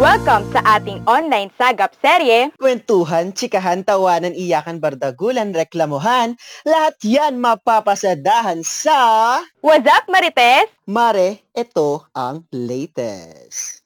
Welcome sa ating online sagap serye. Kwentuhan, tsikahan, tawanan, iyakan, bardagulan, reklamuhan, lahat yan mapapasadahan sa... What's up, Marites? Mare, ito ang latest.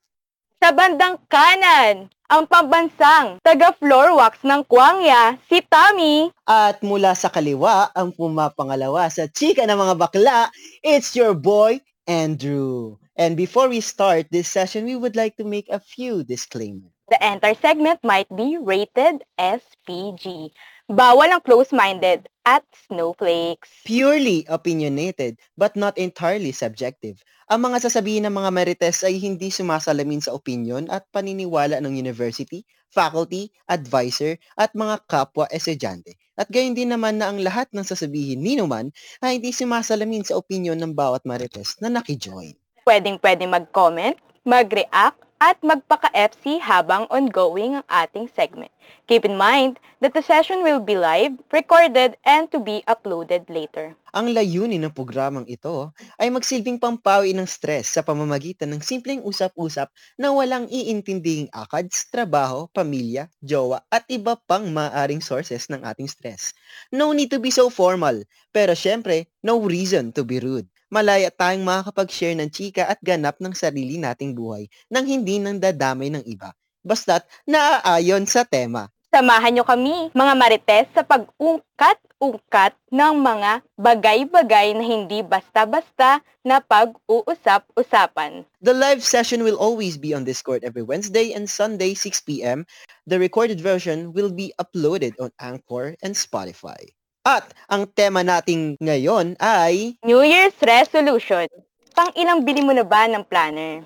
Sa bandang kanan, ang pambansang taga-floor wax ng Kwangya, si Tommy. At mula sa kaliwa, ang pumapangalawa sa chika ng mga bakla, it's your boy, Andrew. And before we start this session, we would like to make a few disclaimers. The entire segment might be rated SPG. Bawal ang close-minded at snowflakes. Purely opinionated, but not entirely subjective. Ang mga sasabihin ng mga marites ay hindi sumasalamin sa opinion at paniniwala ng university, faculty, advisor, at mga kapwa estudyante. At gayon din naman na ang lahat ng sasabihin ni Numan ay hindi sumasalamin sa opinion ng bawat marites na nakijoin. Pwedeng-pwedeng mag-comment, mag-react, at magpaka-FC habang ongoing ang ating segment. Keep in mind that the session will be live, recorded, and to be uploaded later. Ang layunin ng programang ito ay magsilbing pampawi ng stress sa pamamagitan ng simpleng usap-usap na walang iintinding akads, trabaho, pamilya, jowa at iba pang maaring sources ng ating stress. No need to be so formal, pero syempre, no reason to be rude malaya tayong makakapag-share ng chika at ganap ng sarili nating buhay nang hindi nang dadamay ng iba. Basta't naaayon sa tema. Samahan nyo kami, mga marites, sa pag-ungkat-ungkat ng mga bagay-bagay na hindi basta-basta na pag-uusap-usapan. The live session will always be on Discord every Wednesday and Sunday 6pm. The recorded version will be uploaded on Anchor and Spotify. At ang tema nating ngayon ay... New Year's Resolution. Pang ilang bili mo na ba ng planner?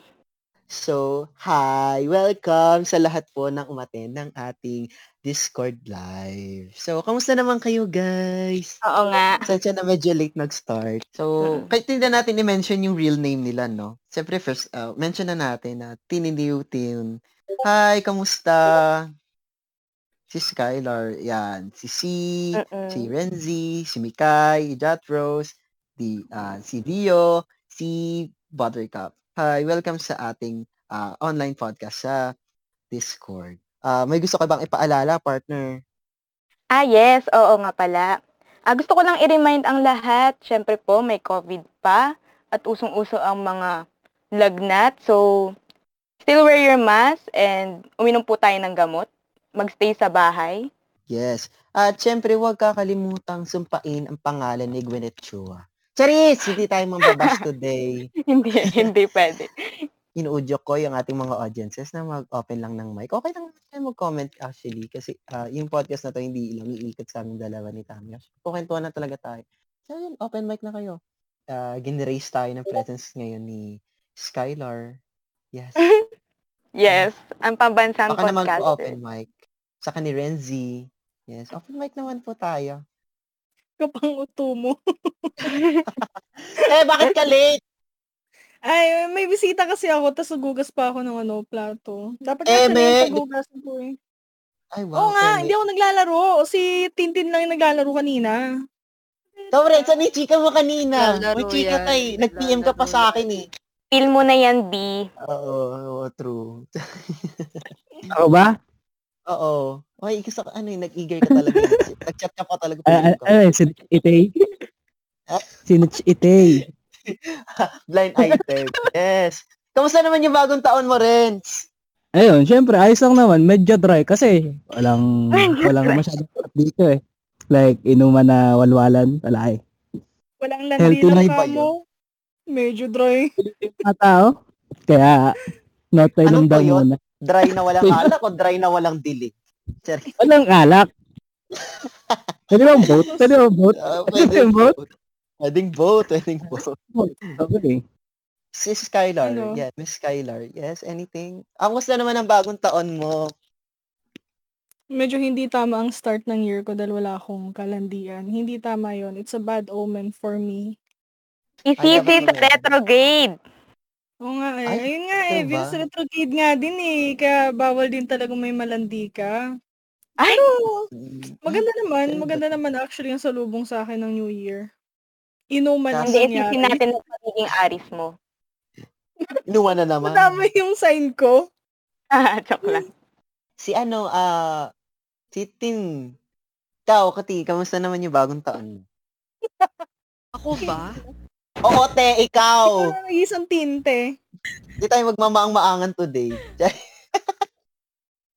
So, hi! Welcome sa lahat po ng umaten ng ating Discord live. So, kamusta naman kayo guys? Oo nga. Sensya na medyo late nag-start. So, hmm. kahit hindi na natin i-mention yung real name nila, no? Siyempre first, uh, mention na natin na Tiniliw Tin. Hi, kamusta? Si Skylar, yan, si C, Mm-mm. si Renzi, si Mikay, Jat Rose, di, uh, si Dio, si Buttercup. Hi, welcome sa ating uh, online podcast sa Discord. Uh, may gusto ka bang ipaalala, partner? Ah, yes. Oo nga pala. Ah, gusto ko lang i-remind ang lahat. Siyempre po, may COVID pa at usong-uso ang mga lagnat. So, still wear your mask and uminom po tayo ng gamot magstay sa bahay. Yes. At syempre, huwag kakalimutang sumpain ang pangalan ni Gwyneth Chua. Charis! Hindi tayo mambabas today. hindi, hindi pwede. Inuudyo ko yung ating mga audiences na mag-open lang ng mic. Okay lang tayo mag-comment actually kasi uh, yung podcast na to hindi lang iikot sa aming dalawa ni Tami. Kukentuhan na talaga tayo. So yun, open mic na kayo. Uh, ginraise tayo ng presence ngayon ni Skylar. Yes. yes, ang pambansang Baka podcaster. naman po open mic. Saka ni Renzi. Yes, open mic naman po tayo. Kapang uto mo. eh, bakit ka late? Ay, may bisita kasi ako, tapos nagugas pa ako ng ano, plato. Dapat eh, kasi may... nagugas ko eh. Ay, wow. Oo nga, hindi ako naglalaro. Si Tintin lang yung naglalaro kanina. Tawre, saan yung chika mo kanina? May chika ka eh. Nag-PM ka pa sa akin eh. Feel mo na yan, B. Oo, oh, true. Ako ba? Oo. Ay, kasi ano yung nag-eager ka talaga. Nag-chat ka pa talaga. Ah, ah, ah, si Itay. Si Itay. Blind item. Yes. Kamusta naman yung bagong taon mo, Renz? Ayun, syempre, ayos lang naman. Medyo dry kasi walang, walang masyadong dito eh. Like, inuman na walwalan. Wala eh. Walang landilan ka mo. Medyo dry. Mga tao. Kaya, not ano daw muna. Dry na walang alak o dry na walang dilig? Sorry. Walang alak. Pwede bang boat? Pwede bang boat? Uh, pwede bang boat? Pwedeng boat. Pwedeng boat. Okay. Si Skylar. Ano? Yeah, Miss Skylar. Yes, anything? Ang ah, na naman ang bagong taon mo? Medyo hindi tama ang start ng year ko dahil wala akong kalandian. Hindi tama yon It's a bad omen for me. Isisi sa retrograde. Oo nga eh. Ay, Ayun nga eh, Venus ba? retrograde nga din eh. Kaya bawal din talaga may malandi ka. Ay! Pero, mm, maganda naman. Maganda naman actually yung salubong sa akin ng New Year. Inuman ang Hindi, isipin natin ang pagiging aris mo. Inuwan na naman. Madami yung sign ko. Joke lang. Si ano, ah, si Tin. Ikaw, Kati, kamusta naman yung bagong taon? Ako ba? Oo, te, ikaw. Parang isang tinte. Hindi tayo magmamaang-maangan today.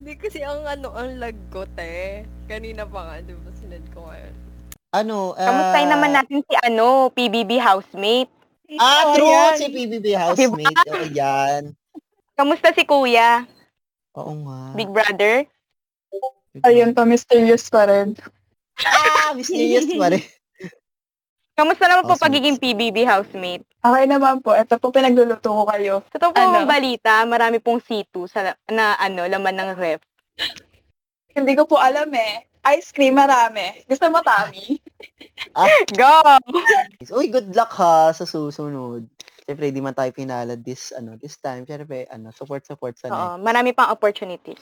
Hindi kasi ang ano, ang lag ko, te. Kanina pa nga, di ba, sinad ko ngayon. ano, ah, Kamustahin naman natin si ano, PBB housemate. Ah, Oh, true! yan. Si PBB housemate. Oo, yan. Kamusta si Kuya? Oo nga. Big Brother? Ayun pa, mysterious pa rin. Ah, mysterious pa rin. Kamusta naman po Housemate. pagiging PBB housemate? Okay naman po. Ito po pinagluluto ko kayo. Totoo po Ano? balita, marami pong C2 sa na ano, laman ng ref. Hindi ko po alam eh. Ice cream marami. Gusto mo, Tami? Go! Uy, good luck ha sa susunod. Siyempre, di man tayo pinalad this, ano, this time. Siyempre, ano, support, support sa Oo, marami pang opportunities.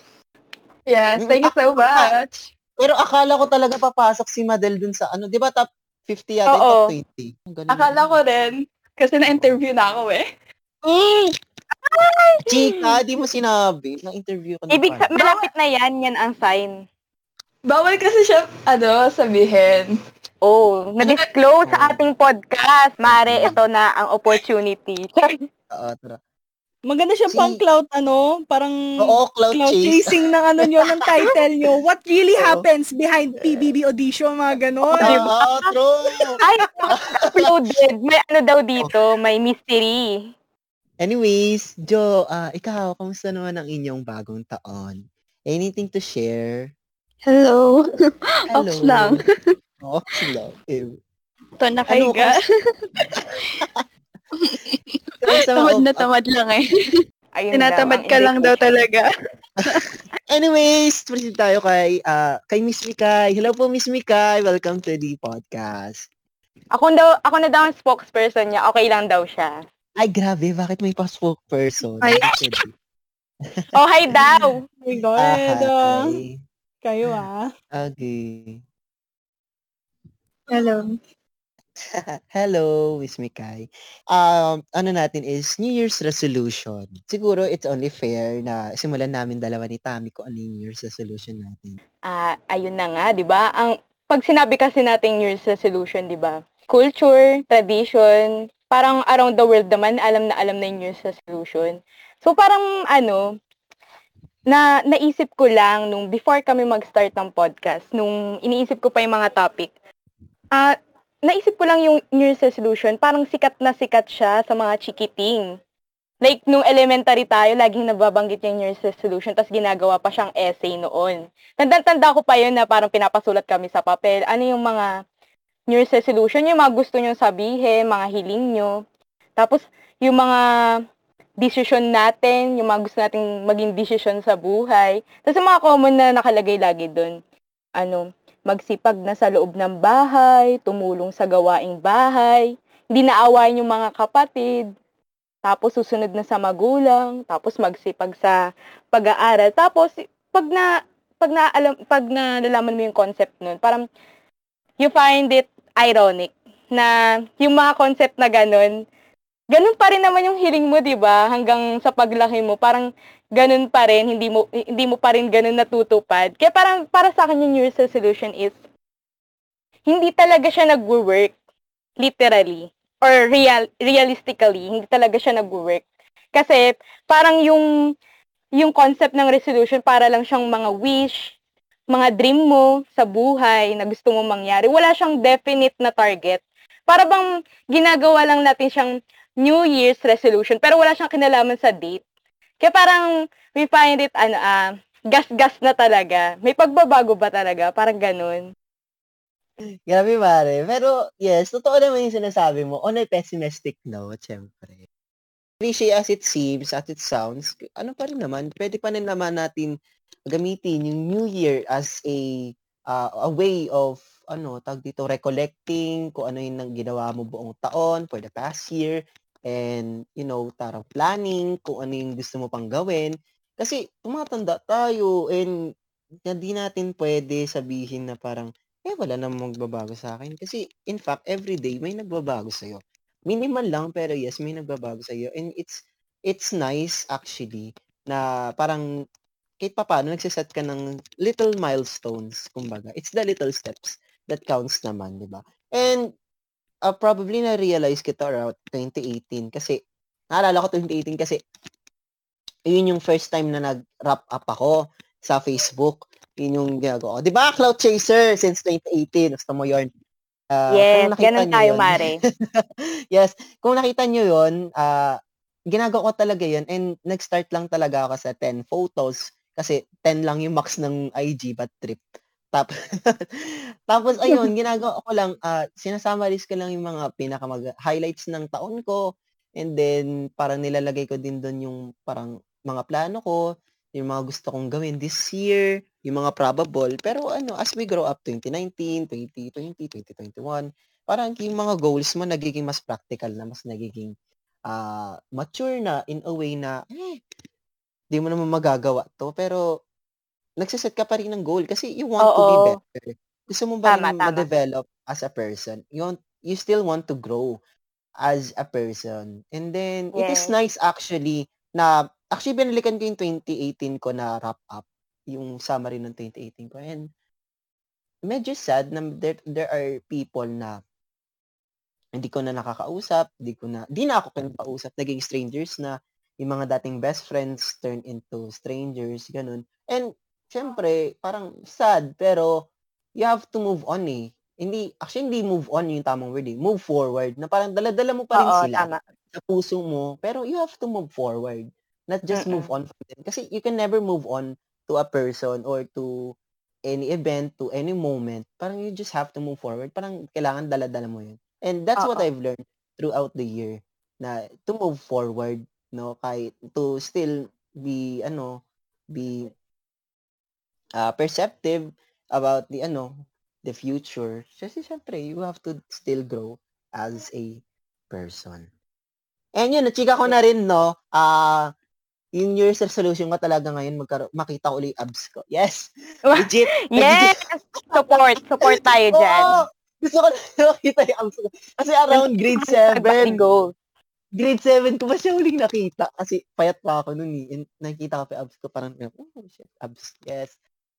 Yes, thank you so much. Pero akala ko talaga papasok si Madel dun sa, ano, di ba top 50 yata, Oo. top 20? Ang galing. Akala ko rin, kasi na-interview na ako eh. Chika, di mo sinabi. Na-interview ko na Ibig sa malapit na yan, yan ang sign. Bawal kasi siya, ano, sabihin. Oh, na-disclose sa ating podcast. Mare, ito na ang opportunity. Oo, tara. Maganda siya Si- pang clout, ano, parang Oo, cloud, clout chase. chasing ng ano nyo, ng title nyo. What really Oo. happens behind PBB audition, mga ganon. Oo, true. Ay, uploaded. May ano daw dito, may mystery. Anyways, Jo, ah, ikaw, kamusta naman ang inyong bagong taon? Anything to share? Hello. Hello. Off lang. Off lang. Eh, Ito nakahiga. kamusta tamad na tamad lang eh. Ayun Tinatamad ka ang lang daw talaga. Anyways, proceed tayo kay ah, kay Miss Mikay. Hello po, Miss Mikay. Welcome to the podcast. Ako daw, ako na daw ang spokesperson niya. Okay lang daw siya. Ay, grabe. Bakit may pa-spokesperson? Ay. Oh, hi daw. Oh my God. ah. Hi. kayo ah. Okay. Hello. Hello, Miss Mikay. Um, ano natin is New Year's resolution. Siguro it's only fair na simulan namin dalawa ni Tami kung ano yung New Year's resolution natin. Ah, ayun na nga, 'di ba? Ang pag sinabi kasi nating New Year's resolution, 'di ba? Culture, tradition, parang around the world naman alam na alam na yung New Year's resolution. So parang ano, na naisip ko lang nung before kami mag-start ng podcast, nung iniisip ko pa yung mga topic. Ah, naisip ko lang yung New Year's resolution, parang sikat na sikat siya sa mga chikiting. Like, nung elementary tayo, laging nababanggit yung New Year's resolution, tapos ginagawa pa siyang essay noon. Tanda-tanda ko pa yun na parang pinapasulat kami sa papel. Ano yung mga New Year's resolution, yung mga gusto nyo sabihin, mga hiling nyo. Tapos, yung mga decision natin, yung mga gusto nating maging decision sa buhay. Tapos, yung mga common na nakalagay lagi doon. Ano, magsipag na sa loob ng bahay, tumulong sa gawaing bahay, hindi naawayin yung mga kapatid, tapos susunod na sa magulang, tapos magsipag sa pag-aaral. Tapos pag na pag na alam pag nalalaman mo yung concept nun, parang you find it ironic na yung mga concept na ganun, ganun pa rin naman yung hiling mo, 'di ba? Hanggang sa paglaki mo, parang ganun pa rin, hindi mo hindi mo pa rin ganun natutupad. Kaya parang para sa akin yung New Year's resolution is hindi talaga siya nagwo-work literally or real realistically, hindi talaga siya nagwo-work. Kasi parang yung yung concept ng resolution para lang siyang mga wish, mga dream mo sa buhay na gusto mo mangyari. Wala siyang definite na target. Para bang ginagawa lang natin siyang New Year's resolution pero wala siyang kinalaman sa date. Kaya parang we find it ano ah gas-gas na talaga. May pagbabago ba talaga? Parang ganun. Grabe, pare. Pero, yes, totoo naman yung sinasabi mo. On a pessimistic note, syempre. Cliche as it seems, as it sounds, ano pa rin naman, pwede pa rin naman natin gamitin yung New Year as a uh, a way of ano, tag dito, recollecting kung ano yung ginawa mo buong taon for the past year and, you know, tarang planning kung ano yung gusto mo pang gawin. Kasi tumatanda tayo and hindi natin pwede sabihin na parang eh wala namang magbabago sa akin. Kasi in fact, every day may nagbabago sa'yo. Minimal lang pero yes, may nagbabago sa'yo. And it's it's nice actually na parang kahit pa paano, nagsiset ka ng little milestones, kumbaga. It's the little steps that counts naman, di ba? And uh, probably na-realize kita around 2018 kasi, naalala ko 2018 kasi, yun yung first time na nag-wrap up ako sa Facebook. Yun yung ginagawa ko. Di ba, Cloud Chaser since 2018. Gusto mo yun? Uh, yes, ganun tayo, yun, Mare. yes. Kung nakita nyo yun, uh, ginagawa ko talaga yun and nag-start lang talaga ako sa 10 photos kasi 10 lang yung max ng IG bad trip. Tap Tapos ayun, ginagawa ko lang uh, sinasummarize ko lang yung mga pinaka highlights ng taon ko and then parang nilalagay ko din doon yung parang mga plano ko, yung mga gusto kong gawin this year, yung mga probable. Pero ano, as we grow up 2019, 2020, 2021, parang yung mga goals mo nagiging mas practical na, mas nagiging uh, mature na in a way na eh, di mo naman magagawa to, pero nagsiset ka pa rin ng goal kasi you want Oo. to be better. Gusto mo ba tama, ma-develop as a person? You, want, you still want to grow as a person. And then, yes. it is nice actually na, actually binalikan ko yung 2018 ko na wrap up, yung summary ng 2018 ko. And medyo sad na there, there are people na hindi ko na nakakausap, hindi ko na, hindi na ako kinakausap, naging strangers na, yung mga dating best friends turn into strangers, ganun. And, syempre, parang sad, pero you have to move on eh. Hindi, actually, hindi move on yung tamang word eh. Move forward. Na parang daladala mo pa rin Oo, sila tama. sa puso mo, pero you have to move forward. Not just Mm-mm. move on from them. Kasi you can never move on to a person or to any event, to any moment. Parang you just have to move forward. Parang kailangan daladala mo yun. And that's Uh-oh. what I've learned throughout the year na to move forward no kahit to still be ano be uh, perceptive about the ano the future kasi syempre you have to still grow as a person and yun chika ko na rin no uh, yung New Year's resolution ko talaga ngayon magkaro- makita ko ulit abs ko. Yes. Legit. yes. Support. Support tayo dyan. Oh, gusto ko na makita yung abs ko. Kasi around grade 7. Go grade 7 ko pa siya huling nakita kasi payat pa ako noon eh. And nakita ko pa abs ko parang, oh shit, abs, yes.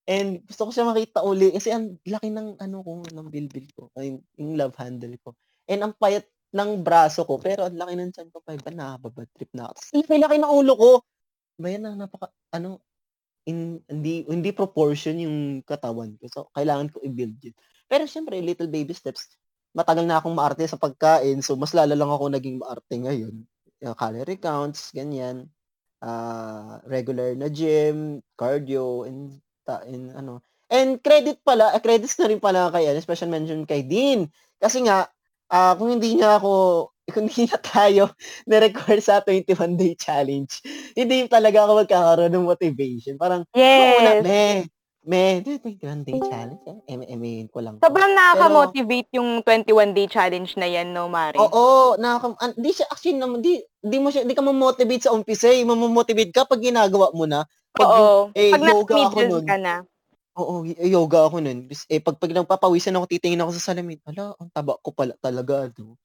And gusto ko siya makita uli kasi ang laki ng ano ko, ng bilbil ko, ay, yung love handle ko. And ang payat ng braso ko, pero ang laki ng chan ko pa, iba nakababad trip na ako. Tapos laki ng ulo ko. Bayan na napaka, ano, in, hindi, hindi proportion yung katawan ko. So, kailangan ko i-build yun. Pero syempre, little baby steps matagal na akong maarte sa pagkain, so mas lalo lang ako naging maarte ngayon. Yung calorie counts, ganyan. Uh, regular na gym, cardio, and, ta, and ano. And credit pala, uh, credits na rin pala kay, ano, special mention kay Dean. Kasi nga, uh, kung hindi niya ako, kung hindi na tayo na-record sa 21-day challenge, hindi talaga ako magkakaroon ng motivation. Parang, yes. Muna, may 21 day challenge. Eh, eme ko lang. Sobrang nakaka-motivate yung 21 day challenge na yan, no, Mari? Oo, nakaka hindi siya actually naman di di mo siya di ka mo-motivate sa umpisa, eh, mo-motivate ka pag ginagawa mo na. Pag, Oo. Eh, pag yoga ako nun. ka na. Oo, yoga ako nun. Eh, pag, pag nagpapawisan ako, titingin ako sa salamin. Ala, ang taba ko pala talaga. No?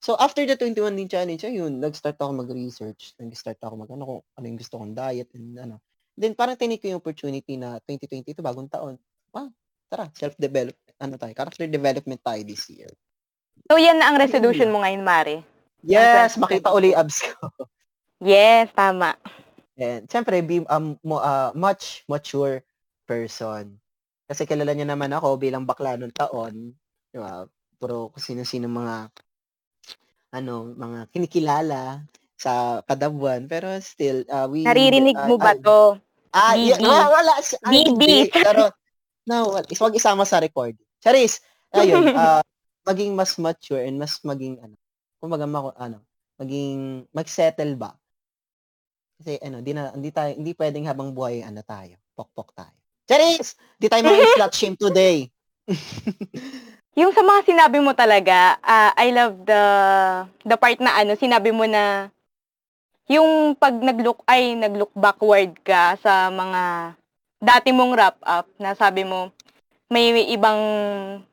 So, after the 21 day challenge, ayun, nag-start ako mag-research. Nag-start ako mag, ano, kung ano yung gusto kong diet and ano. Then parang tinik ko yung opportunity na 2022, bagong taon. Wow, tara, self-develop, ano tayo, character development tayo this year. So yan na ang resolution mo ngayon, Mari? Yes, makita uli abs ko. yes, tama. And syempre, be um, mo, uh, much mature person. Kasi kilala niya naman ako bilang bakla nung taon. Di ba? Puro kung sino-sino mga ano, mga kinikilala sa kadabuan. Pero still, uh, we... Naririnig uh, mo ba to? Ah, yeah, no, wala. Ay, hindi. Pero, no, wag isama sa record. Charis, ayun, uh, maging mas mature and mas maging, ano, kumbaga, mako, ano, maging, mag-settle ba? Kasi, ano, di na, hindi tayo, hindi pwedeng habang buhay, ano tayo, pokpok tayo. Charis! Di tayo mga slut shame today. yung sa mga sinabi mo talaga, uh, I love the the part na ano, sinabi mo na yung pag nag-look ay nag-look backward ka sa mga dati mong wrap up na sabi mo may ibang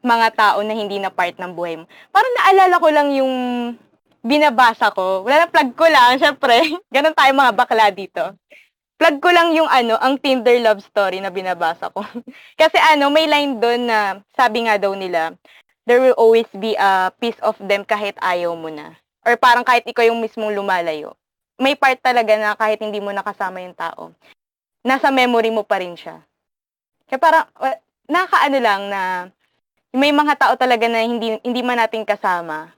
mga tao na hindi na part ng buhay mo. Parang naalala ko lang yung binabasa ko. Wala na plug ko lang, syempre. Ganon tayo mga bakla dito. plug ko lang yung ano, ang Tinder love story na binabasa ko. Kasi ano, may line doon na sabi nga daw nila, there will always be a piece of them kahit ayaw mo na. Or parang kahit ikaw yung mismong lumalayo. May part talaga na kahit hindi mo nakasama yung tao, nasa memory mo pa rin siya. Kaya parang, nakakaano lang na may mga tao talaga na hindi, hindi man natin kasama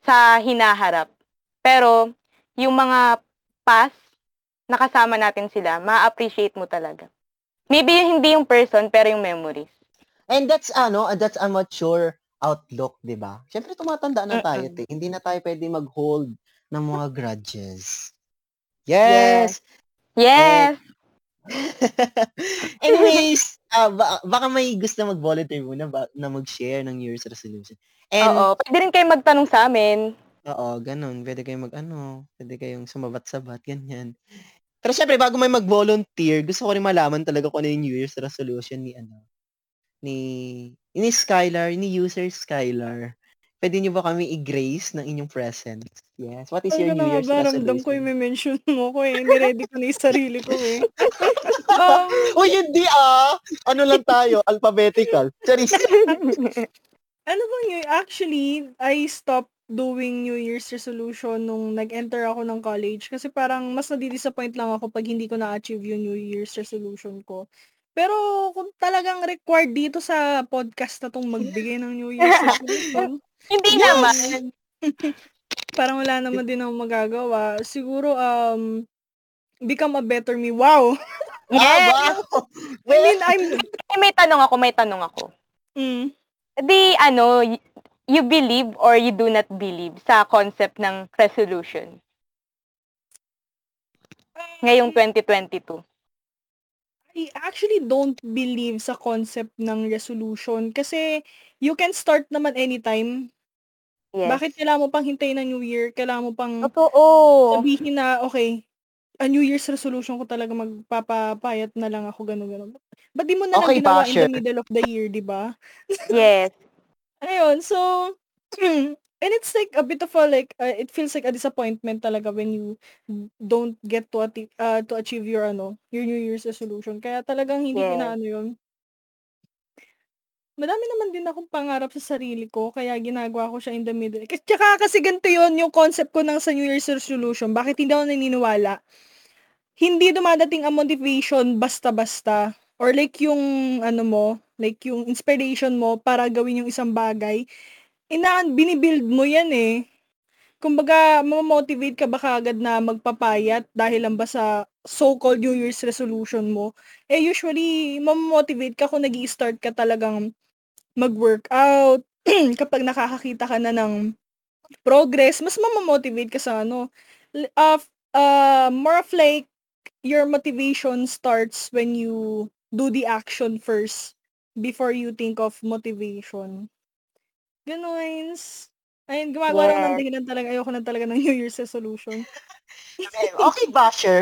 sa hinaharap. Pero, yung mga past, nakasama natin sila, ma-appreciate mo talaga. Maybe hindi yung person, pero yung memories. And that's ano, that's a mature outlook, 'di ba? Syempre tumatanda na tayo, te. Hindi na tayo pwede mag-hold ng mga grudges. Yes. Yes. Anyways, uh, ba- baka may gusto mag-volunteer muna ba- na mag-share ng New Year's resolution. And, Oo. Pwede rin kayo magtanong sa amin. Oo, ganun. Pwede kayong mag-ano, pwede kayong sumabat-sabat, ganyan. Pero syempre, bago may mag-volunteer, gusto ko rin malaman talaga kung ano yung New Year's resolution ni ano, ni, ni Skylar, ni user Skylar. Pwede niyo ba kami i-grace ng inyong presence? Yes. What is your Ay, New Year's resolution? Ramdam ko yung mention mo ko eh. Niready ko na yung sarili ko eh. um, Uy, hindi ah! Ano lang tayo? Alphabetical. Charis. ano bang yun? Actually, I stopped doing New Year's resolution nung nag-enter ako ng college kasi parang mas nadidisappoint lang ako pag hindi ko na-achieve yung New Year's resolution ko. Pero kung talagang required dito sa podcast na tong magbigay ng New Year's resolution, Hindi Yes! naman. parang wala naman din ako magagawa. Siguro, um, become a better me. Wow! Yes. Ah, wow! I mean, I'm... May tanong ako, may tanong ako. Mm, Di, ano, y- you believe or you do not believe sa concept ng resolution ngayong 2022? I actually don't believe sa concept ng resolution kasi you can start naman anytime. Yes. Bakit kailangan mo pang hintayin ng New Year? Kailangan mo pang Totoo. sabihin na, okay, a New Year's resolution ko talaga magpapapayat na lang ako, gano'n, gano'n. Ba't di mo na Okay, lang ginawa in basher. the middle of the year, di ba? Yes. Ayun, so, and it's like a bit of a, like, uh, it feels like a disappointment talaga when you don't get to, ati- uh, to achieve your, ano, your New Year's resolution. Kaya talagang hindi ko Yes. na, ano yun. Madami naman din akong pangarap sa sarili ko, kaya ginagawa ko siya in the middle. Kasi, tsaka kasi ganito yun, yung concept ko ng sa New Year's resolution, bakit hindi ako naniniwala? Hindi dumadating ang motivation basta-basta. Or like yung, ano mo, like yung inspiration mo para gawin yung isang bagay, inaan, binibuild mo yan eh. Kumbaga, mamotivate ka ba kagad na magpapayat dahil lang ba sa so-called New Year's resolution mo? Eh, usually, mamotivate ka kung nag start ka talagang mag-workout, kapag nakakakita ka na ng progress, mas mamamotivate ka sa ano. Uh, uh, more of like, your motivation starts when you do the action first before you think of motivation. Ganon. Ayun, gumagawa lang ng dahilan talaga. Ayoko na talaga ng New Year's resolution. Okay, okay basher.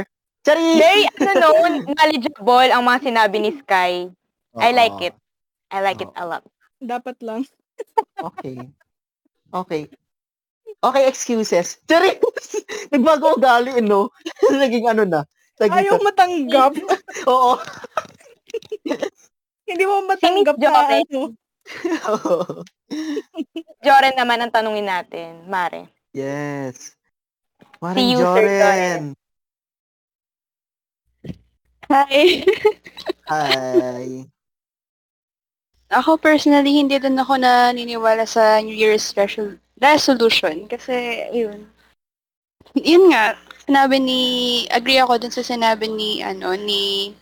Charis! Very, ano no, knowledgeable ang mga sinabi ni Sky. I like it. I like it a lot. Dapat lang. Okay. Okay. Okay, excuses. Charis! Nagbago ugali, no? Naging ano na. Naging- Ayaw matanggap. Oo. Hindi mo matanggap na Joren. ano. Joren naman ang tanungin natin, Mare. yes. Si Maring user Joren. Hi. Hi. Ako personally, hindi din ako naniniwala sa New Year's resol- resolution. Kasi, yun. Yun nga, sinabi ni, agree ako dun sa sinabi ni, ano, ni,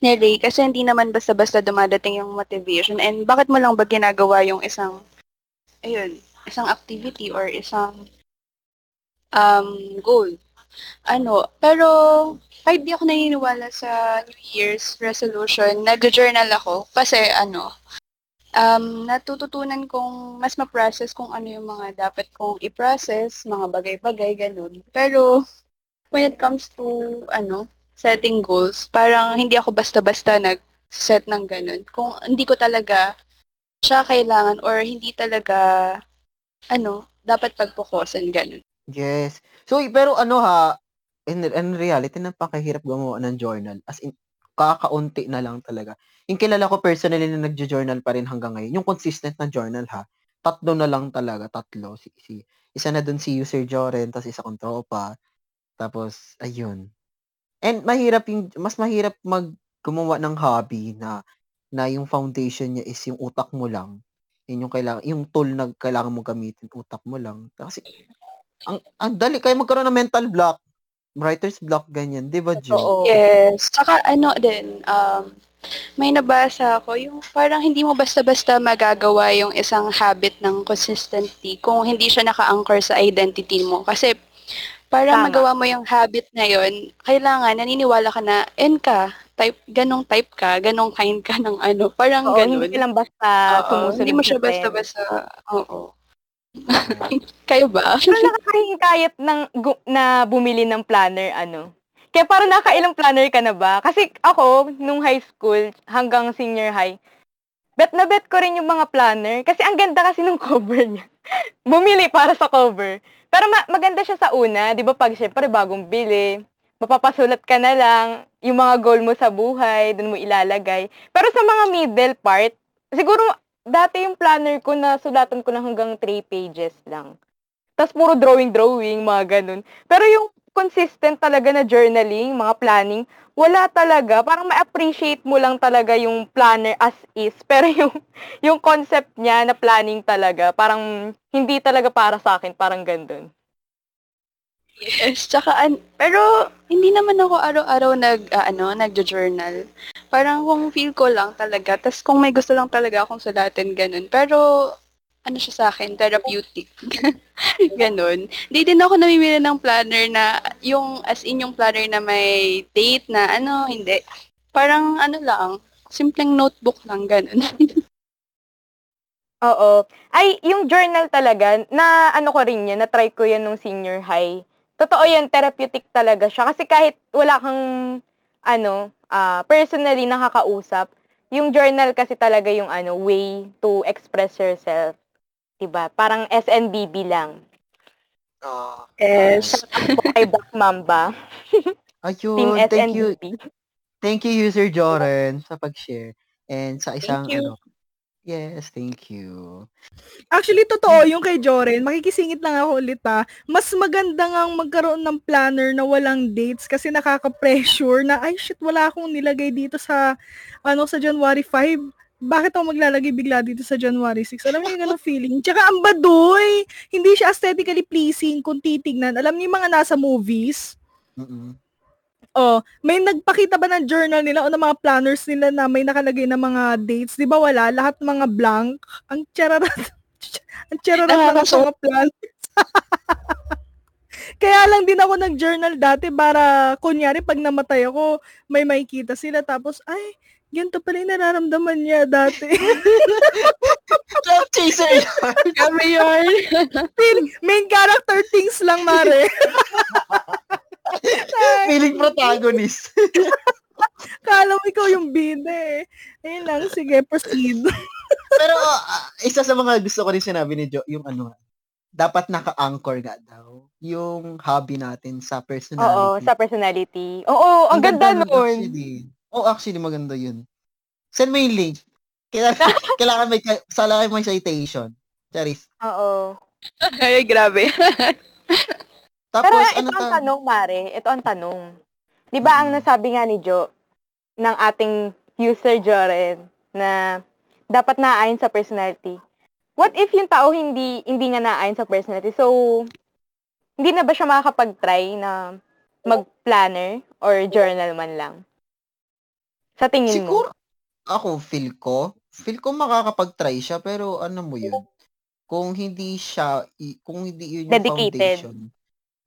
ni Ray. Kasi hindi naman basta-basta dumadating yung motivation. And bakit mo lang ba ginagawa yung isang, ayun, isang activity or isang um, goal? Ano, pero kahit di ako naniniwala sa New Year's resolution, nag-journal ako kasi ano, um, natututunan kong mas ma-process kung ano yung mga dapat kong i-process, mga bagay-bagay, ganun. Pero, when it comes to, ano, setting goals, parang hindi ako basta-basta nag-set ng ganun. Kung hindi ko talaga siya kailangan or hindi talaga, ano, dapat pagpukosan, ganun. Yes. So, pero ano ha, in, in reality, napakahirap gumawa ng journal. As in, kakaunti na lang talaga. Yung kilala ko personally na nagjo-journal pa rin hanggang ngayon, yung consistent na journal ha, tatlo na lang talaga, tatlo. Si, si, isa na dun si user Joren, tapos isa kong tropa. Tapos, ayun. And mahirap yung, mas mahirap mag gumawa ng hobby na na yung foundation niya is yung utak mo lang. Yun yung kailangan, yung tool na kailangan mo gamitin, utak mo lang. Kasi, ang, ang dali, kaya magkaroon ng mental block. Writer's block, ganyan. Di ba, Jo? Yes. Saka ano din, um, may nabasa ako, yung parang hindi mo basta-basta magagawa yung isang habit ng consistency kung hindi siya naka-anchor sa identity mo. Kasi para Tama. magawa mo yung habit na yun, kailangan naniniwala ka na, N ka, type, ganong type ka, ganong kind ka ng ano, parang Oo, ganon. hindi lang basta Oo, sumusunod hindi mo siya basta-basta, oo. Kayo ba? Pero nakakahingkayat ng na bumili ng planner, ano? Kaya parang nakailang planner ka na ba? Kasi ako, nung high school hanggang senior high, bet na bet ko rin yung mga planner. Kasi ang ganda kasi nung cover niya. Bumili para sa cover. Pero ma- maganda siya sa una, di ba? Pag syempre bagong bili, mapapasulat ka na lang, yung mga goal mo sa buhay, dun mo ilalagay. Pero sa mga middle part, siguro dati yung planner ko na sulatan ko na hanggang 3 pages lang. Tapos puro drawing-drawing, mga ganun. Pero yung consistent talaga na journaling, mga planning, wala talaga. Parang ma-appreciate mo lang talaga yung planner as is. Pero yung, yung concept niya na planning talaga, parang hindi talaga para sa akin. Parang ganun. Yes, tsaka an- pero hindi naman ako araw-araw nag ah, ano, nagjo-journal. Parang kung feel ko lang talaga, tas kung may gusto lang talaga akong sulatin ganun. Pero ano siya sa akin, therapeutic. ganun. Hindi din ako namimili ng planner na yung as in yung planner na may date na ano, hindi. Parang ano lang, simpleng notebook lang ganun. Oo. Ay, yung journal talaga, na ano ko rin yan, na-try ko yan nung senior high. Totoo yan, therapeutic talaga siya. Kasi kahit wala kang, ano, ah, personally nakakausap, yung journal kasi talaga yung ano, way to express yourself. Diba? Parang SNBB lang. Ah, yes. Ako kay Black Mamba. Team ayun, thank you. Thank you, user Joren, sa pag-share. And sa isang, you. ano, yes, thank you. Actually, totoo yung kay Joren. Makikisingit lang ako ulit ha. Mas maganda nga magkaroon ng planner na walang dates kasi nakaka-pressure na, ay shit, wala akong nilagay dito sa, ano, sa January 5. Bakit ako maglalagay bigla dito sa January 6? Alam niyo yung feeling? Tsaka ang baduy! Hindi siya aesthetically pleasing kung titignan. Alam niyo yung mga nasa movies? Mm-mm. Oh, may nagpakita ba ng journal nila o ng mga planners nila na may nakalagay na mga dates? Di ba wala? Lahat mga blank. Ang chararat. ang chararat lang ng mga planners. Kaya lang din ako nag-journal dati para, kunyari, pag namatay ako, may makikita sila. Tapos, ay, ganito pala yung nararamdaman niya dati. Love chaser yan. Kami yun. Feeling- Main character things lang, Mare. Feeling protagonist. Kala mo ikaw yung bida eh. Ayun lang, sige, proceed. Pero ah, isa sa mga gusto ko rin sinabi ni Jo, yung ano, dapat naka-anchor nga daw yung hobby natin sa personality. Oo, sa personality. Oo, ang, ganda, nun, nun. Actually. Oh, actually, maganda yun. Send mo yung link. Kailangan, kailangan may, kailangan may citation. Charis. Oo. Ay, grabe. Tapos, Pero ano ito ang ta- tanong, Mare. Ito ang tanong. Di ba ang Mm. nasabi nga ni Jo, ng ating user Joren, na dapat naayon sa personality. What if yung tao hindi hindi niya naayon sa personality? So, hindi na ba siya makakapag-try na mag-planner or journal man lang? Sa tingin mo? Siguro, ako, feel ko, feel ko makakapag-try siya, pero ano mo yun, kung hindi siya, kung hindi yun yung Dedicated. foundation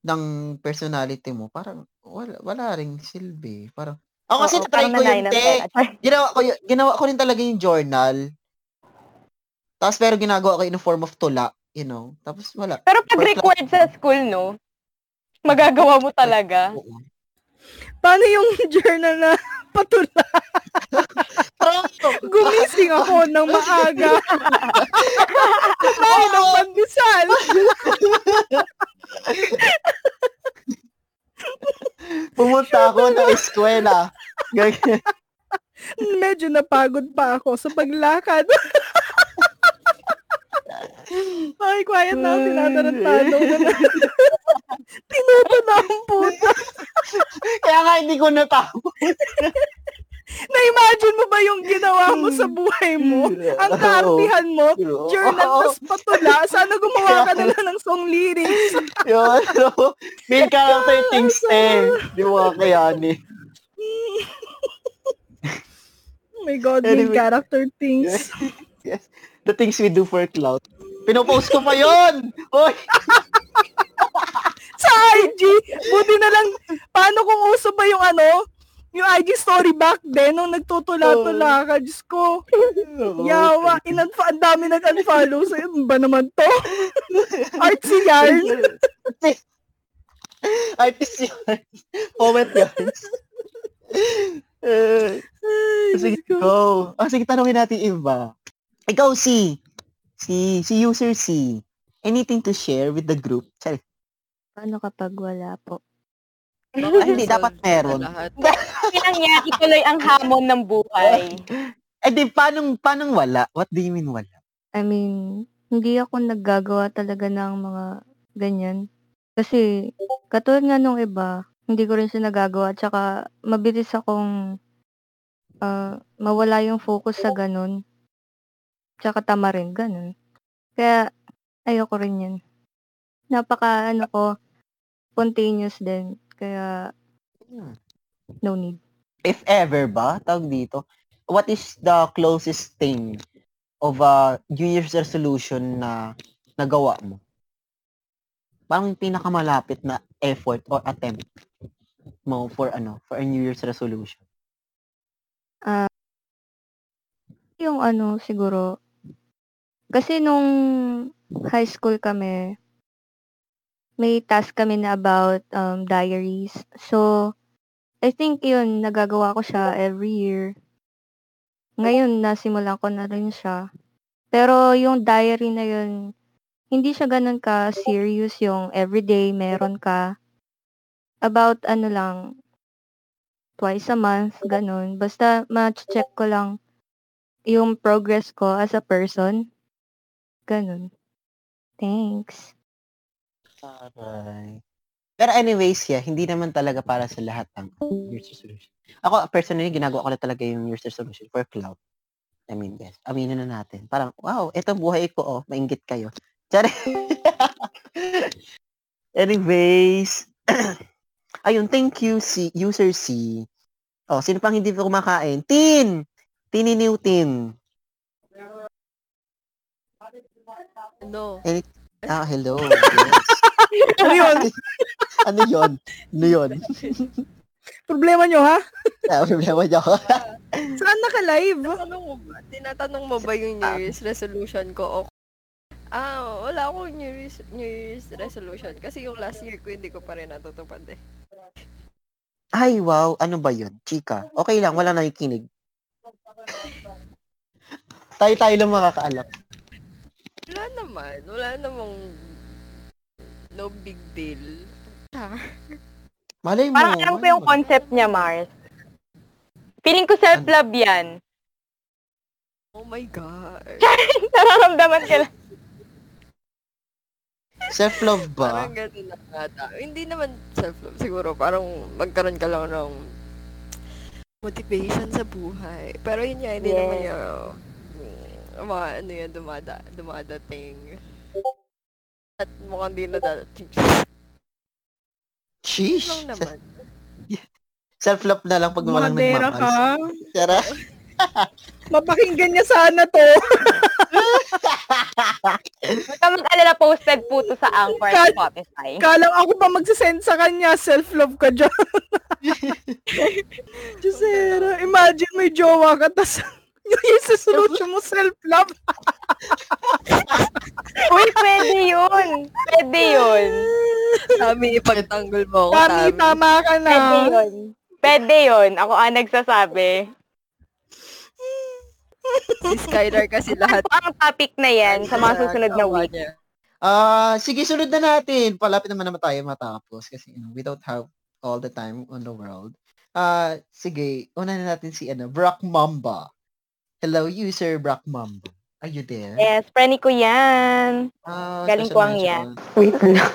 ng personality mo, parang wala, wala ring silbi. Parang, ako kasi Oo, try ko yun, te. Ginawa ko, yun- ginawa ko rin talaga yung journal. Tapos pero ginagawa ko in the form of tula, you know. Tapos wala. Pero pag For required sa school, no? Magagawa mo talaga. Oo. Paano yung journal na patula? Parang, Gumising ako ng maaga. Kumain ng pandesal. pumunta ako ng eskwela. Medyo napagod pa ako sa paglakad. Ay, quiet na. Tinatarantado ko na. Tinuto na ang puta. Kaya nga hindi ko natapos. Na-imagine mo ba yung ginawa mo sa buhay mo? Ang kaartihan mo, journal tas patula. Sana gumawa ka na lang ng song lyrics. Yun. So, main character things eh. Di mo kakayanin. Oh my God, main Anyway. character things. Yes. The things we do for clout. Pinopost ko pa yun! Oy! sa IG, buti na lang, paano kung uso ba yung ano, yung IG story back then, nung nagtutula-tula ka, Diyos ko, yawa, ang dami nag-unfollow sa'yo, ano ba naman to? Artsy yarn. Artist yun. Poet Ay, sige, go. Ah, sige, tanongin natin iba. Ikaw, si, si, si user C, anything to share with the group? Sorry. Paano kapag wala po? Ay, hindi, dapat meron. Kailang niya, ituloy ang hamon ng buhay. Eh, di, paano, paano wala? What do you mean wala? I mean, hindi ako naggagawa talaga ng mga ganyan. Kasi, katulad nga nung iba, hindi ko rin siya nagagawa. Tsaka, mabilis akong ah, mawala yung focus sa ganun. Tsaka tama rin, ganun. Kaya, ayoko rin yan. Napaka, ano ko, spontaneous din. Kaya, Hmm. no need. If ever ba, tawag dito, what is the closest thing of a New Year's resolution na nagawa mo? Parang pinakamalapit na effort or attempt mo for ano, for a New Year's resolution. Yung ano, siguro, kasi nung high school kami, may task kami na about um, diaries. So, I think yun, nagagawa ko siya every year. Ngayon, nasimulan ko na rin siya. Pero yung diary na yun, hindi siya ganun ka-serious yung everyday meron ka. About ano lang, twice a month, ganun. Basta ma-check ko lang yung progress ko as a person. Ganun. Thanks. Aray. Pero anyways, yeah, hindi naman talaga para sa lahat ang New Year's resolution. Ako, personally, ginagawa ko na talaga yung New Year's resolution for cloud. I mean, yes, aminin na natin. Parang, wow, eto buhay ko, oh, mainggit kayo. Tsari. anyways, ayun, thank you, si user C. Oh, sino pang hindi kumakain? Tin! Tininiw Tin. Ano? Ah, hello. Yes. Ano yun? ano yun? Ano yun? Problema nyo, ha? Ah, problema ako. Saan naka-live? Tinatanong mo ba? Tinatanong mo ba yung New Year's resolution ko? O, ah, wala akong New Year's, New Year's resolution. Kasi yung last year ko, hindi ko pa rin natutupad eh. Ay, wow. Ano ba yun? Chika. Okay lang. Wala nakikinig. Tayo-tayo lang makakaalap. Wala naman. Wala namang no big deal. Ah, Malay mo. Parang alam ko malay yung concept niya, Mars. Feeling ko self-love yan. Oh my God. Nararamdaman ka lang. Self-love ba? Parang ganun na ata. Hindi naman self-love. Siguro parang magkaroon ka lang ng motivation sa buhay. Pero yun nga, hindi Yes. naman yung mga ano yan, dumada, dumadating. At mukhang di na dadating. Sheesh. lang naman. Self-love na lang pag walang Madera ka. nagmamahal. Tara. Mapakinggan niya sana to. Huwag ka mag-alala, posted po to sa Anchor at Kat- Spotify. Kalang ako pa magsisend sa kanya, self-love ka dyan. Jusera, imagine may jowa ka, tas yung isusunod mo self-love. Uy, pwede yun. Pwede yun. Tami, ipagtanggol mo ako, Tami, Tami. tama ka na. Pwede yun. Pwede yun. Ako ang nagsasabi. Si Skylar kasi lahat. Ang topic na yan sa mga susunod na week. Ah, sige, sunod na natin. Palapit naman naman tayo matapos kasi you know, we don't have all the time on the world. Ah, sige, una na natin si ano, Brock Mamba. Hello, user Brock Mamba. Are you there? Yes, friend ko yan. Ah, Galing ko ang yan. Wait lang.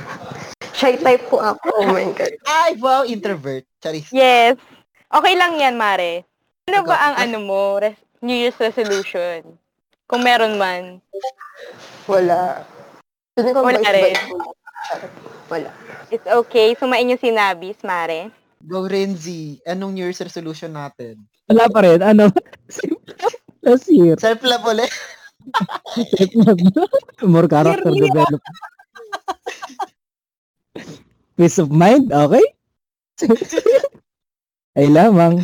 Shy type po ako. Oh my God. Ay, wow, introvert. Charis. Yes. Okay lang yan, Mare. Ano ba ang ano mo, res- New Year's resolution? Kung meron man. Wala. Feeling ko Wala rin. Wala. It's okay. Sumain yung sinabis, Mare. Go Renzi. Anong New Year's resolution natin? Wala pa rin. Ano? Last year. Self-love ulit. More character Yearly, ah. development. Peace of mind? Okay? Ay lamang.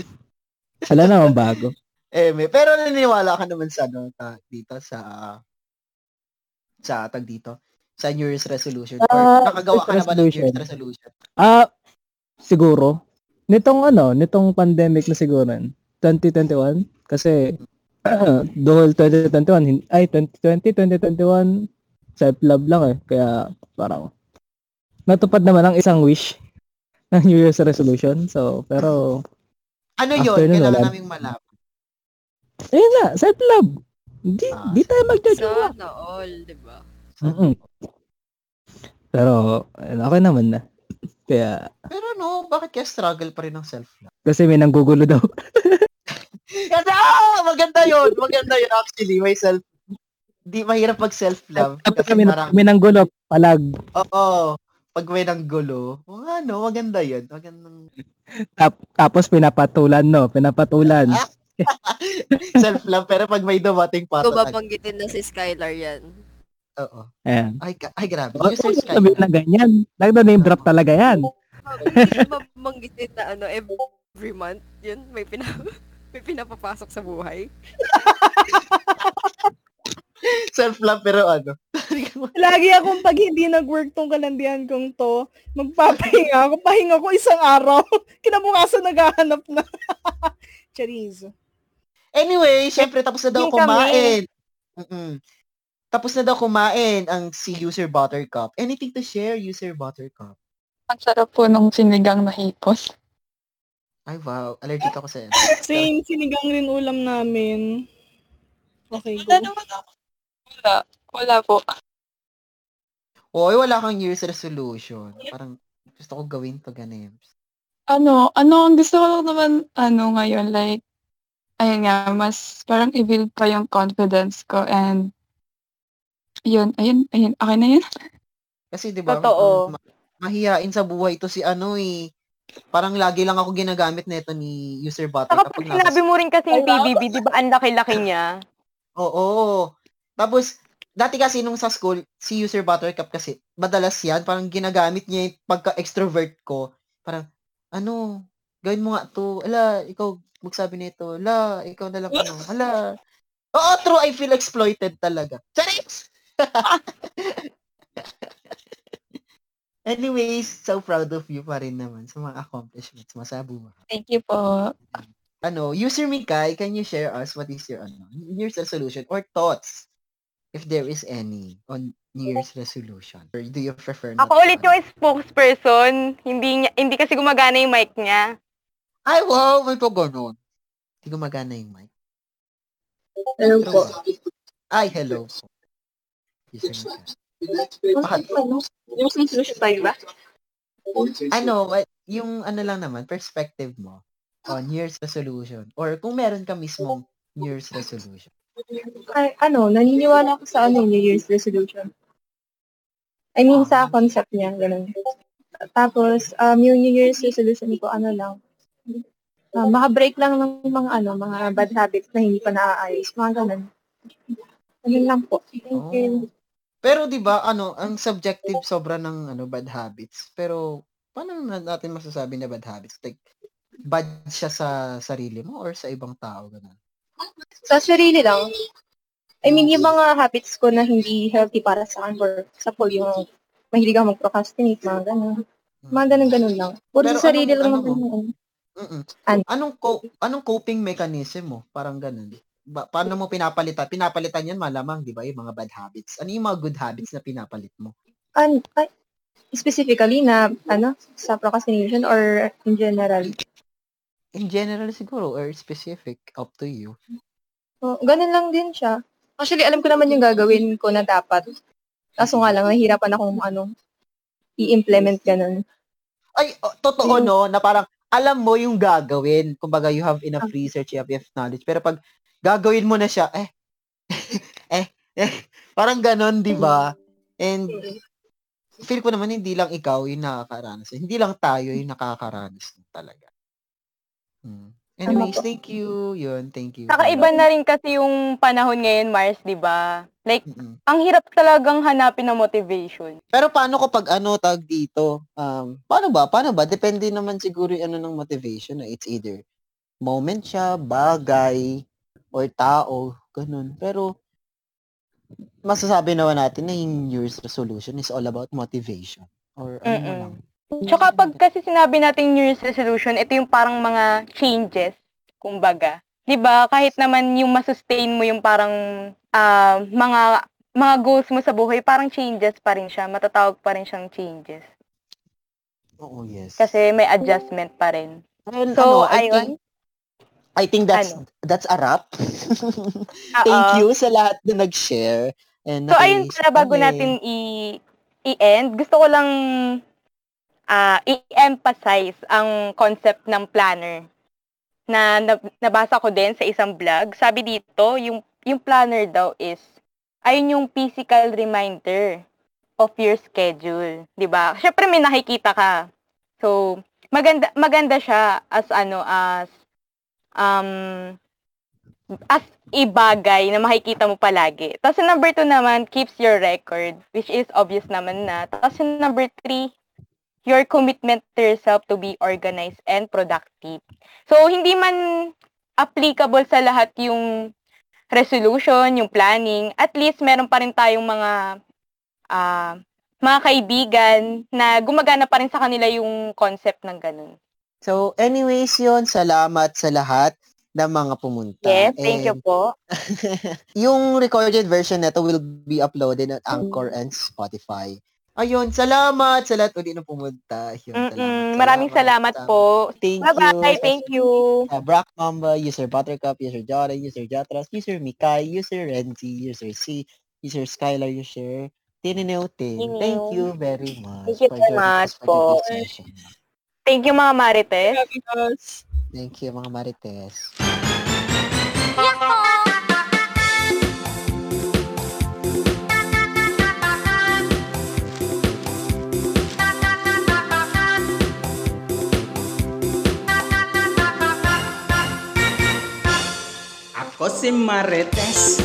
Wala namang bago. Eh, may, pero naniniwala ka naman sa ano, ta, dito sa sa tag dito sa New Year's resolution or Ah, nakagawa ka na ba ng New Year's resolution. resolution? Ah, siguro. Nitong ano, nitong pandemic na siguro, 2021. Kasi, the whole 2021, hin- ay, 2020, 2021, self-love lang eh. Kaya, parang, natupad naman ang isang wish ng New Year's resolution. So, pero, Ano yun? nun, Kailangan wala. naming malaman. ayun na, self-love. Di, Ah. di tayo magjojowa. Sana all, di ba? Mm-mm. Pero, okay naman na. Kaya, Pero no, bakit kaya struggle pa rin ng self-love? kasi may nanggugulo daw. Kasi, ah, maganda yun. Maganda yun actually. May self di mahirap pag self-love. Tapos Kasi kami, parang, kami nanggulo, palag. oo, pag may ng gulo, oh, ano, maganda yun. Magandang Tap, tapos pinapatulan, no? Pinapatulan. Self-love. Pero pag may dumating pa, Kung babanggitin na si Skylar yan. oo. Ayan. Ay, ka- ay, grabe. Huwag User sabihin na ganyan. Nagda name drop talaga yan. Hindi babanggitin na ano, every month, yun, may, pina, may pinapapasok sa buhay. Self-love, pero ano. Lagi akong pag hindi nag-work tong kalandian kong to, magpapahinga ako. Pahinga ko isang araw. Kinabukasan naghahanap na. Charis. Anyway, syempre, tapos na daw kumain. Mm-mm. Tapos na daw kumain ang si User Buttercup. Anything to share, User Buttercup? Ang sarap po nung sinigang na hipon. Ay, wow. Allergic ako sa Same, sinigang rin ulam namin. Okay, go. Wala naman ako. Wala. Wala po. Oy, wala kang Year's resolution. Parang gusto ko gawin to ganems. Ano, ano, ang gusto ko lang naman, ano ngayon, like, ayun nga, mas parang i-build pa yung confidence ko and yun, ayun, ayun, okay na yun. Kasi 'di ba? Totoo. ma- mahihain sa buhay to si ano eh. Parang lagi lang ako ginagamit nito ni User Saka Buttercup. pag sinabi mo rin kasi yung PBB, di ba ang laki-laki niya? Oo. Tapos, dati kasi nung sa school, si User Buttercup kasi, madalas yan, parang ginagamit niya yung pagka-extrovert ko. Parang, ano, gawin mo nga to. Ala, ikaw magsabi nito. Ala, ikaw na lang ano. Ala. Oo, true. I feel exploited talaga. Charis! Anyways, so proud of you pa rin naman sa mga accomplishments mo sa buhay. Thank you po. ano, user Mikay, can you share us what is your ano, New Year's resolution or thoughts, if there is any, on New Year's resolution? Or do you prefer not Ako ulit to, yung spokesperson. Hindi niya, hindi kasi gumagana yung mic niya. Ay, wow, may pa ganun. Hindi gumagana yung mic. Hello po. Ay, hello. User Mikay. Yung resolution tayo ba? Ano, yung ano lang naman, perspective mo on New Year's resolution or kung meron ka mismong New Year's resolution. Ay, ano, naniniwala ako sa ano, New Year's resolution. I mean, sa concept niya, ganun. Tapos, um, yung New Year's resolution ko, ano lang, uh, maka-break lang ng mga, ano, mga bad habits na hindi pa naaayos. Mga ganun. Ganun lang po. Thank you. Pero 'di ba, ano, ang subjective sobra ng ano bad habits. Pero paano na natin masasabi na bad habits? Like bad siya sa sarili mo or sa ibang tao ganun? Sa sarili lang. I mean, yung mga habits ko na hindi healthy para sa akin, for example, yung mahilig ako mag-procrastinate, mga ganun. Mga ganun-ganun lang. Puro Pero sa sarili anong- lang ano naman. Mm. Ano? Anong co- anong coping mechanism mo? Parang ganun. Ba, paano mo pinapalitan? Pinapalitan 'yan malamang, 'di ba, yung mga bad habits. Ano yung mga good habits na pinapalit mo? An, ay, specifically na ano sa procrastination or in general? In general siguro or specific, up to you. So, ganun lang din siya. Actually, alam ko naman yung gagawin ko na dapat. Kaso nga lang, nahihirapan akong ano, i-implement ganun. Ay, oh, totoo no, na parang alam mo yung gagawin. Kumbaga, you have enough research, you have enough knowledge. Pero pag gagawin mo na siya, eh, eh, eh, parang ganon, di ba? And feel ko naman hindi lang ikaw yung nakakaranas. Hindi lang tayo yung nakakaranas talaga. Hmm. Anyways, thank you. Yun, thank you. Saka iba na rin kasi yung panahon ngayon, Mars, di ba? Like, Mm-mm. ang hirap talagang hanapin ng motivation. Pero paano kapag ano tag dito? Um, paano ba? Paano ba? Depende naman siguro yung ano ng motivation. eh. It's either moment siya, bagay, or tao, ganun. Pero masasabi naman natin na yung New Year's resolution is all about motivation. Or ano Mm-mm. lang. Tsaka pag kasi sinabi natin New Year's resolution, ito yung parang mga changes, kumbaga. 'Di ba? Kahit naman yung masustain mo yung parang ah, mga mga goals mo sa buhay, parang changes pa rin siya. Matatawag pa rin siyang changes. Oo, yes. Kasi may adjustment pa rin. And So, ano, I ayun. think, I think that's Ano? that's a wrap. Thank you sa lahat na nag-share. And So, ayun pala, bago natin i- i-end, gusto ko lang ah, i-emphasize ang concept ng planner na nab- nabasa ko din sa isang vlog. Sabi dito, yung, yung planner daw is, ayun yung physical reminder of your schedule. 'di ba? Syempre may nakikita ka. So, maganda maganda siya as ano as um as ibagay na makikita mo palagi. Tapos yung number two naman, keeps your record, which is obvious naman na. Tapos yung number three, your commitment to yourself to be organized and productive. So, hindi man applicable sa lahat yung resolution, yung planning. At least, meron pa rin tayong mga ah, mga kaibigan na gumagana pa rin sa kanila yung concept ng ganun. So, anyways yun, salamat sa lahat ng mga pumunta. Yes, thank you And po. yung recorded version nito will be uploaded at Anchor and Spotify. Ayun, salamat sa lahat ulit na pumunta. Yun, Mm-mm, maraming salamat po. Thank Bye-bye, you. thank you. Uh, Brock Mamba, user Buttercup, user Jordan, user Jatras, user Mikay, user Renzi, user C, user Skylar, user Tinineutin. Thank you very much. Thank you joining much po. Thank you mga Marites. Thank you, mga Marites. Ako si Marites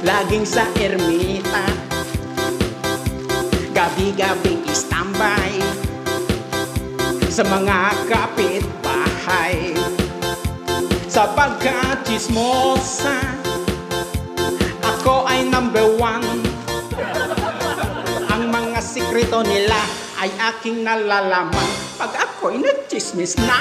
Laging sa ermita Gabi-gabi istambay Sa mga kapitbahay. Sa pagka-chismosa Ako ay number one. Ang mga sikreto nila ay aking nalalaman. Pag ako'y nagchismis na